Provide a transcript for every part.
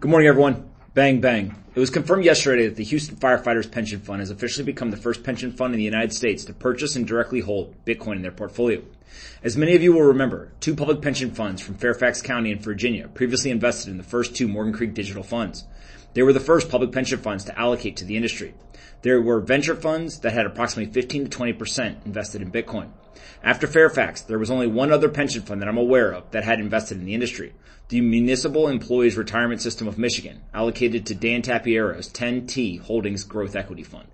Good morning, everyone. Bang, bang. It was confirmed yesterday that the Houston Firefighters Pension Fund has officially become the first pension fund in the United States to purchase and directly hold Bitcoin in their portfolio. As many of you will remember, two public pension funds from Fairfax County and Virginia previously invested in the first two Morgan Creek digital funds. They were the first public pension funds to allocate to the industry. There were venture funds that had approximately 15 to 20% invested in Bitcoin. After Fairfax, there was only one other pension fund that I'm aware of that had invested in the industry. The Municipal Employees Retirement System of Michigan, allocated to Dan Tapiero's 10T Holdings Growth Equity Fund.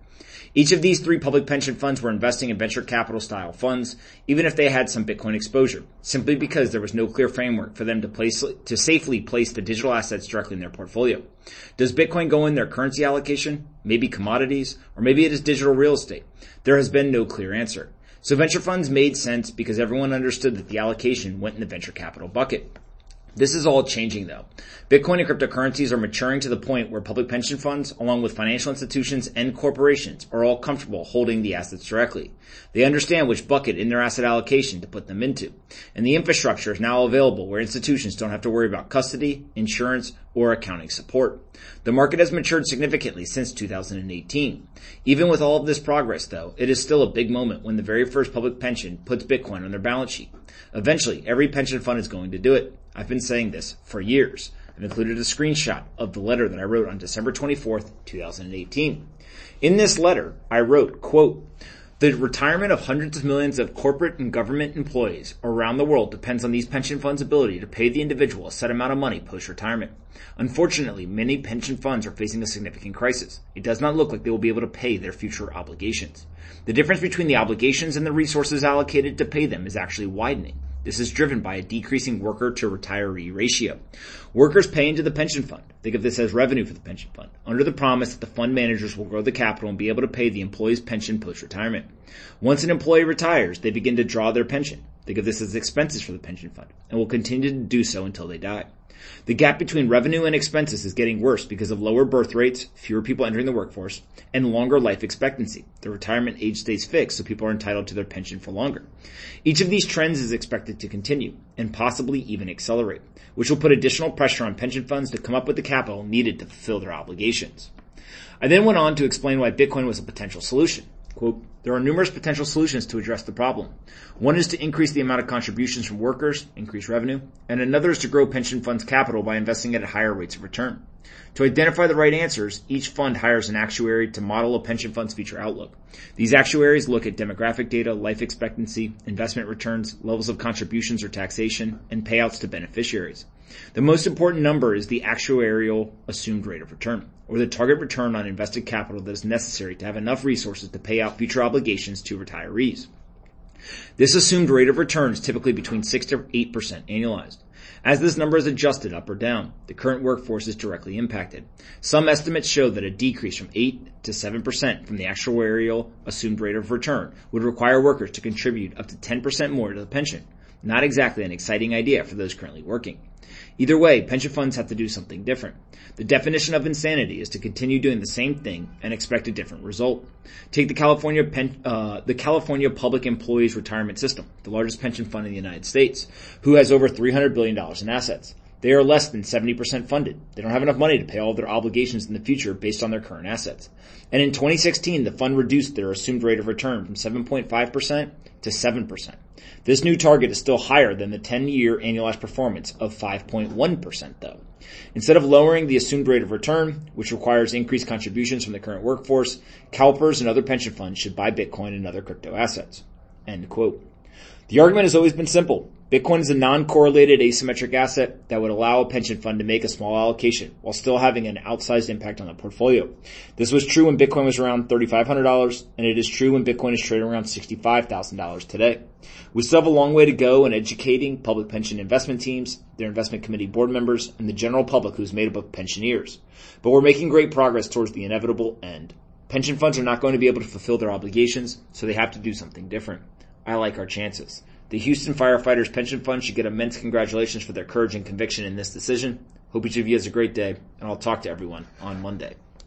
Each of these three public pension funds were investing in venture capital style funds, even if they had some Bitcoin exposure, simply because there was no clear framework for them to place, to safely place the digital assets directly in their portfolio. Does Bitcoin go in their currency allocation? Maybe commodities? Or maybe it is digital real estate? There has been no clear answer. So venture funds made sense because everyone understood that the allocation went in the venture capital bucket. This is all changing though. Bitcoin and cryptocurrencies are maturing to the point where public pension funds, along with financial institutions and corporations, are all comfortable holding the assets directly. They understand which bucket in their asset allocation to put them into. And the infrastructure is now available where institutions don't have to worry about custody, insurance, or accounting support. The market has matured significantly since 2018. Even with all of this progress though, it is still a big moment when the very first public pension puts Bitcoin on their balance sheet. Eventually, every pension fund is going to do it. I've been saying this for years. I've included a screenshot of the letter that I wrote on December 24th, 2018. In this letter, I wrote, quote, the retirement of hundreds of millions of corporate and government employees around the world depends on these pension funds' ability to pay the individual a set amount of money post-retirement. Unfortunately, many pension funds are facing a significant crisis. It does not look like they will be able to pay their future obligations. The difference between the obligations and the resources allocated to pay them is actually widening. This is driven by a decreasing worker to retiree ratio. Workers pay into the pension fund. Think of this as revenue for the pension fund, under the promise that the fund managers will grow the capital and be able to pay the employee's pension post-retirement. Once an employee retires, they begin to draw their pension. Think of this as expenses for the pension fund, and will continue to do so until they die. The gap between revenue and expenses is getting worse because of lower birth rates, fewer people entering the workforce, and longer life expectancy. The retirement age stays fixed, so people are entitled to their pension for longer. Each of these trends is expected to continue, and possibly even accelerate, which will put additional pressure on pension funds to come up with the capital needed to fulfill their obligations. I then went on to explain why Bitcoin was a potential solution. Quote, there are numerous potential solutions to address the problem. One is to increase the amount of contributions from workers, increase revenue, and another is to grow pension funds capital by investing at higher rates of return. To identify the right answers, each fund hires an actuary to model a pension fund's future outlook. These actuaries look at demographic data, life expectancy, investment returns, levels of contributions or taxation, and payouts to beneficiaries. The most important number is the actuarial assumed rate of return, or the target return on invested capital that is necessary to have enough resources to pay out future obligations to retirees. This assumed rate of return is typically between 6 to 8% annualized. As this number is adjusted up or down, the current workforce is directly impacted. Some estimates show that a decrease from 8 to 7% from the actuarial assumed rate of return would require workers to contribute up to 10% more to the pension. Not exactly an exciting idea for those currently working. Either way, pension funds have to do something different. The definition of insanity is to continue doing the same thing and expect a different result. Take the California pen, uh, the California Public Employees Retirement System, the largest pension fund in the United States, who has over $300 billion in assets. They are less than 70% funded. They don't have enough money to pay all of their obligations in the future based on their current assets. And in 2016, the fund reduced their assumed rate of return from 7.5% to 7%. This new target is still higher than the 10-year annualized performance of 5.1% though. Instead of lowering the assumed rate of return, which requires increased contributions from the current workforce, CalPERS and other pension funds should buy Bitcoin and other crypto assets. End quote. The argument has always been simple. Bitcoin is a non-correlated asymmetric asset that would allow a pension fund to make a small allocation while still having an outsized impact on the portfolio. This was true when Bitcoin was around $3,500 and it is true when Bitcoin is trading around $65,000 today. We still have a long way to go in educating public pension investment teams, their investment committee board members, and the general public who's made up of pensioners. But we're making great progress towards the inevitable end. Pension funds are not going to be able to fulfill their obligations, so they have to do something different. I like our chances. The Houston Firefighters Pension Fund should get immense congratulations for their courage and conviction in this decision. Hope each of you has a great day, and I'll talk to everyone on Monday.